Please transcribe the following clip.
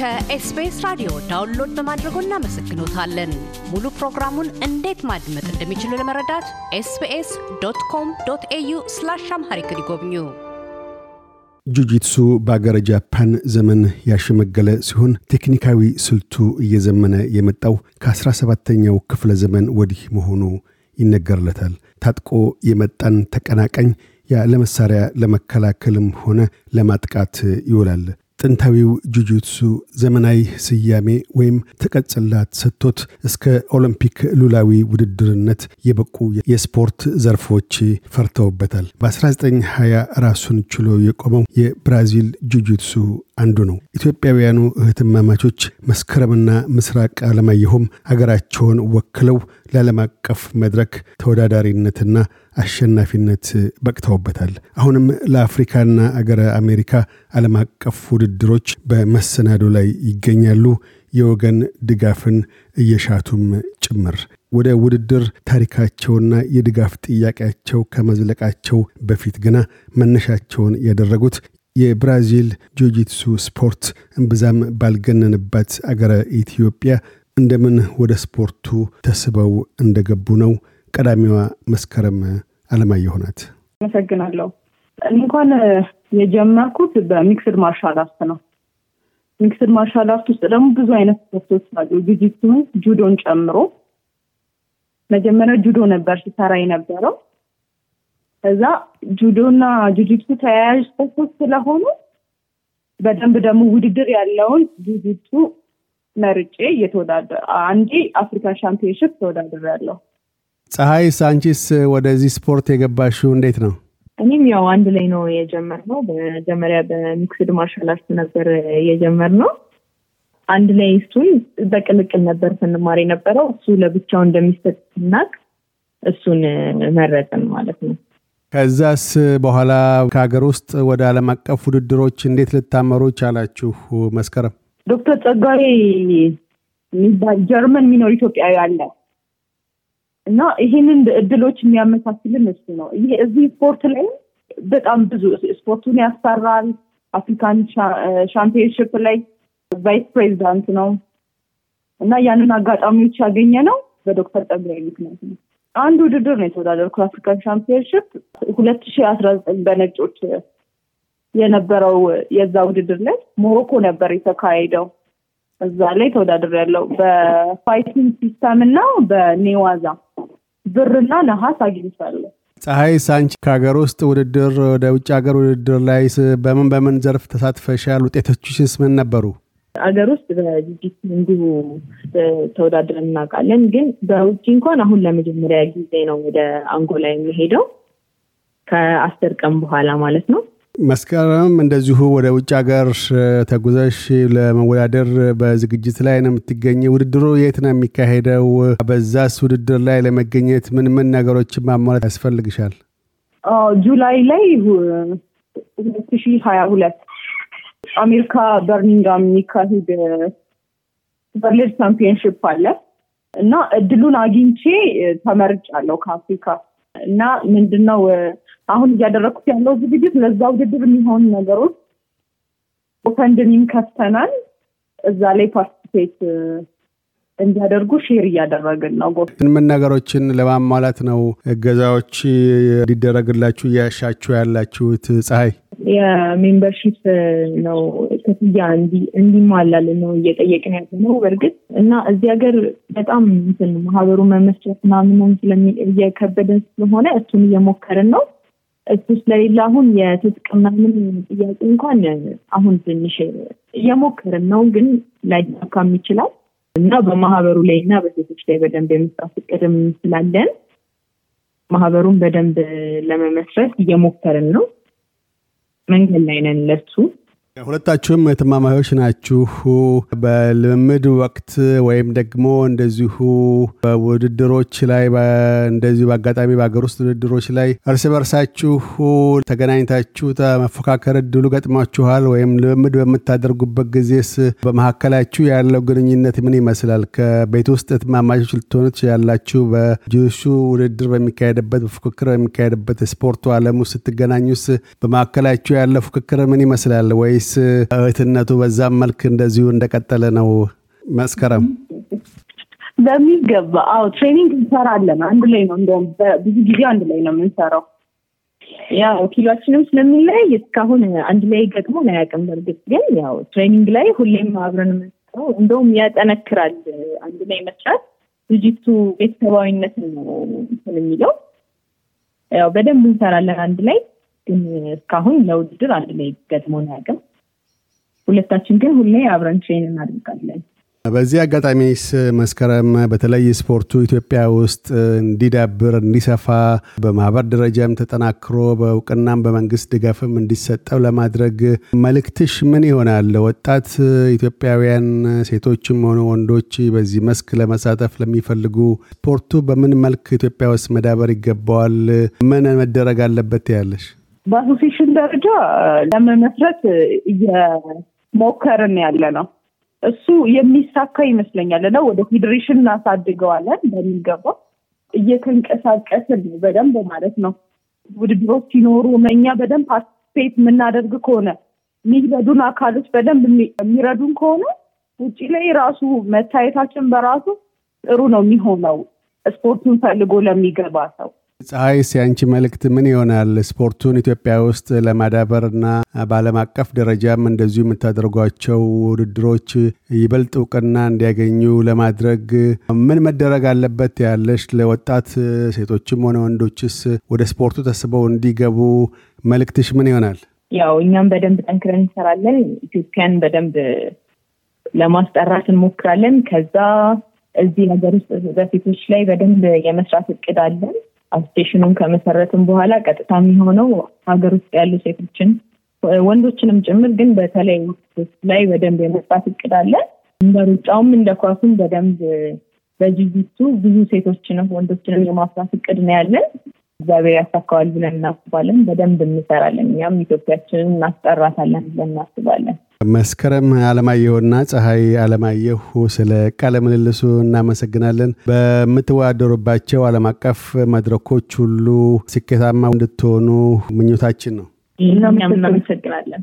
ከ SBS ራዲዮ download በማድረጎ እናመሰግኖታለን። ሙሉ ፕሮግራሙን እንዴት ማድመጥ እንደሚችሉ ለመረዳት SBS dot com dot au slash Amharic ይጎብኙ። ጁጂትሱ በአገረ ጃፓን ዘመን ያሸመገለ ሲሆን ቴክኒካዊ ስልቱ እየዘመነ የመጣው ከ17ኛው ክፍለ ዘመን ወዲህ መሆኑ ይነገርለታል። ታጥቆ የመጣን ተቀናቃኝ ያለመሳሪያ ለመከላከልም ሆነ ለማጥቃት ይውላል። ጥንታዊው ጁጁትሱ ዘመናዊ ስያሜ ወይም ተቀጽላ ተሰጥቶት እስከ ኦሎምፒክ ሉላዊ ውድድርነት የበቁ የስፖርት ዘርፎች ፈርተውበታል። በ1920 ራሱን ችሎ የቆመው የብራዚል ጁጁትሱ አንዱ ነው። ኢትዮጵያውያኑ እህትማማቾች መስከረምና ምስራቅ አለማየሁም አገራቸውን ወክለው ለዓለም አቀፍ መድረክ ተወዳዳሪነትና አሸናፊነት በቅተውበታል። አሁንም ለአፍሪካና አገረ አሜሪካ ዓለም አቀፍ ውድድሮች በመሰናዶ ላይ ይገኛሉ። የወገን ድጋፍን እየሻቱም ጭምር። ወደ ውድድር ታሪካቸውና የድጋፍ ጥያቄያቸው ከመዝለቃቸው በፊት ግና መነሻቸውን ያደረጉት የብራዚል ጂጂትሱ ስፖርት እምብዛም ባልገነንባት አገረ ኢትዮጵያ እንደምን ወደ ስፖርቱ ተስበው እንደገቡ ነው። ቀዳሚዋ መስከረም አለማየሁ ናት። አመሰግናለሁ። እንኳን የጀመርኩት በ mixed martial art ነው። mixed martial art ውስጥ ደግሞ ብዙ አይነት ስፖርቶች አሉ፣ ጂጂትሱን ጁዶን ጨምሮ። መጀመሪያ ጁዶ ነበር ሲሰራ የነበረው። ከዛ ጁዶና ጂጂትሱ ተያያዥ ስፖርቶች ስለሆኑ በደንብ ደግሞ ውድድር ያለውን ጂጂትሱ መርጬ እየተወዳደር አንዴ African Championship ተወዳድሬያለው። ፀሐይ አንቺስ ወደዚህ ስፖርት የገባሽው እንዴት ነው? እኔም ያው አንድ ላይ ነው የጀመርነው። በመጀመሪያ በ mixed martial art ነበር የጀመርነው። አንድ ላይ እሱን በቅልቅል ነበር ስንማር የነበረው። እሱ ለብቻው እንደሚሰጥ ስናቅ እሱን መረጥን ማለት ነው። ከዛስ በኋላ ከሀገር ውስጥ ወደ ዓለም አቀፍ ውድድሮች እንዴት ልታመሩ ቻላችሁ? መስከረም ዶክተር ጸጋዬ የሚባል ጀርመን የሚኖር ኢትዮጵያዊ አለ እና ይህንን እድሎች የሚያመሳስልን እሱ ነው። ይሄ እዚህ ስፖርት ላይ በጣም ብዙ ስፖርቱን ያሰራል። African Championship ላይ vice president ነው እና ያንን አጋጣሚዎች ያገኘነው በዶክተር ጸጋዬ ምክንያት ነው። አንድ ውድድር ነው የተወዳደርኩት African Championship ሁለት ሺህ አስራ ዘጠኝ በነጮች የነበረው የዛ ውድድር ላይ ሞሮኮ ነበር የተካሄደው። እዛ ላይ ተወዳድሬያለው በ fighting system እና በኔዋዛ ብርና ነሐስ አግኝቻለሁ። ፀሐይ አንቺስ ከሀገር ውስጥ ውድድር ወደ ውጭ ሀገር ውድድር ላይ በምን በምን ዘርፍ ተሳትፈሻል? ውጤቶችስ ምን ነበሩ? አገር ውስጥ በጂጂትሱ እንዲሁ ተወዳድረን እናውቃለን። ግን በውጭ እንኳን አሁን ለመጀመሪያ ጊዜ ነው ወደ አንጎላ የሚሄደው ከአስር ቀን በኋላ ማለት ነው። መስከረም እንደዚሁ ወደ ውጭ ሀገር ተጉዘሽ ለመወዳደር በዝግጅት ላይ ነው የምትገኝ። ውድድሩ የት ነው የሚካሄደው? በዛስ ውድድር ላይ ለመገኘት ምን ምን ነገሮችን ማሟላት ያስፈልግሻል? July ላይ ሁለት ሺህ ሀያ ሁለት አሜሪካ በርሚንጋም የሚካሄድ World Championship አለ እና እድሉን አግኝቼ ተመርጫለሁ ከአፍሪካ እና ምንድነው አሁን እያደረግኩት ያለው ዝግጅት ለዛ ውድድር የሚሆኑ ነገሮች GoFundMe ም ከፍተናል። እዛ ላይ participate እንዲያደርጉ share እያደረግን ነው። ምን ነገሮችን ለማሟላት ነው እገዛዎች እንዲደረግላችሁ እያሻችሁ ያላችሁት? ፀሐይ የ membership ነው ክፍያ እንዲሟላልን ነው እየጠየቅን ያለ ነው። በእርግጥ እና እዚህ ሀገር በጣም ማህበሩ መመስረት ምናምንም እየከበደን ስለሆነ እሱን እየሞከርን ነው። እሱ ስለሌለ አሁን የትጥቅ ምናምን ጥያቄ እንኳን አሁን ትንሽ እየሞከርን ነው፣ ግን ላይሳካም ይችላል እና በማህበሩ ላይ እና በሴቶች ላይ በደንብ የመስራት እቅድም ስላለን ማህበሩን በደንብ ለመመስረት እየሞከርን ነው። መንገድ ላይ ነን ለሱ። ሁለታችሁም እህትማማቾች ናችሁ። በልምምድ ወቅት ወይም ደግሞ እንደዚሁ በውድድሮች ላይ እንደዚሁ በአጋጣሚ በሀገር ውስጥ ውድድሮች ላይ እርስ በርሳችሁ ተገናኝታችሁ መፎካከር እድሉ ገጥሟችኋል? ወይም ልምምድ በምታደርጉበት ጊዜስ በመካከላችሁ ያለው ግንኙነት ምን ይመስላል? ከቤት ውስጥ እህትማማቾች ልትሆኑ ትችላላችሁ። በጂሱ ውድድር በሚካሄድበት በፉክክር በሚካሄድበት ስፖርቱ ውስጥ ስትገናኙስ በመካከላችሁ ያለው ፉክክር ምን ይመስላል? ወይስ እህትነቱ በዛም መልክ እንደዚሁ እንደቀጠለ ነው? መስከረም በሚገባ አዎ፣ training እንሰራለን። አንድ ላይ ነው እንደውም ብዙ ጊዜ አንድ ላይ ነው የምንሰራው። ያው ኪሏችንም ስለሚለያይ እስካሁን አንድ ላይ ገጥሞ አያውቅም። በእርግጥ ግን ያው training ላይ ሁሌም አብረን የምንሰራው እንደውም ያጠነክራል። አንድ ላይ መስራት ድርጅቱ ቤተሰባዊነትን ነው የሚለው ያው በደንብ እንሰራለን አንድ ላይ ግን እስካሁን ለውድድር አንድ ላይ ገጥሞን አያውቅም። ሁለታችን ግን ሁሌ አብረን ትሬን እናደርጋለን። በዚህ አጋጣሚስ መስከረም በተለይ ስፖርቱ ኢትዮጵያ ውስጥ እንዲዳብር እንዲሰፋ በማህበር ደረጃም ተጠናክሮ በእውቅናም በመንግስት ድጋፍም እንዲሰጠው ለማድረግ መልእክትሽ ምን ይሆናል? ወጣት ኢትዮጵያውያን ሴቶችም ሆኑ ወንዶች በዚህ መስክ ለመሳተፍ ለሚፈልጉ ስፖርቱ በምን መልክ ኢትዮጵያ ውስጥ መዳበር ይገባዋል? ምን መደረግ አለበት ያለሽ? በአሶሴሽን ደረጃ ለመመስረት እየሞከርን ያለ ነው። እሱ የሚሳካ ይመስለኛል እና ወደ ፌዴሬሽን እናሳድገዋለን በሚገባ እየተንቀሳቀስን በደንብ ማለት ነው። ውድድሮች ሲኖሩ እኛ በደንብ ፓርቲስፔት የምናደርግ ከሆነ የሚረዱን አካሎች በደንብ የሚረዱን ከሆነ ውጭ ላይ ራሱ መታየታችን በራሱ ጥሩ ነው የሚሆነው ስፖርቱን ፈልጎ ለሚገባ ሰው። ፀሐይስ የአንቺ መልእክት ምን ይሆናል? ስፖርቱን ኢትዮጵያ ውስጥ ለማዳበር እና በዓለም አቀፍ ደረጃም እንደዚሁ የምታደርጓቸው ውድድሮች ይበልጥ እውቅና እንዲያገኙ ለማድረግ ምን መደረግ አለበት ያለሽ? ለወጣት ሴቶችም ሆነ ወንዶችስ ወደ ስፖርቱ ተስበው እንዲገቡ መልእክትሽ ምን ይሆናል? ያው እኛም በደንብ ጠንክረን እንሰራለን። ኢትዮጵያን በደንብ ለማስጠራት እንሞክራለን። ከዛ እዚህ ነገር ውስጥ በሴቶች ላይ በደንብ የመስራት እቅድ አለን። አሶሴሽኑን ከመሰረትም በኋላ ቀጥታ የሚሆነው ሀገር ውስጥ ያሉ ሴቶችን ወንዶችንም ጭምር ግን በተለይ ላይ በደንብ የመስራት እቅድ አለ። እንደ ሩጫውም እንደ ኳሱም በደንብ በጂጂቱ ብዙ ሴቶችንም ወንዶችንም የማፍራት እቅድ ነው ያለን። እግዚአብሔር ያሳካዋል ብለን እናስባለን። በደንብ እንሰራለን። እኛም ኢትዮጵያችንን እናስጠራታለን ብለን እናስባለን። መስከረም አለማየሁና ፀሐይ አለማየሁ ስለ ቃለ ምልልሱ እናመሰግናለን። በምትወዳደሩባቸው ዓለም አቀፍ መድረኮች ሁሉ ስኬታማ እንድትሆኑ ምኞታችን ነው። እናመሰግናለን።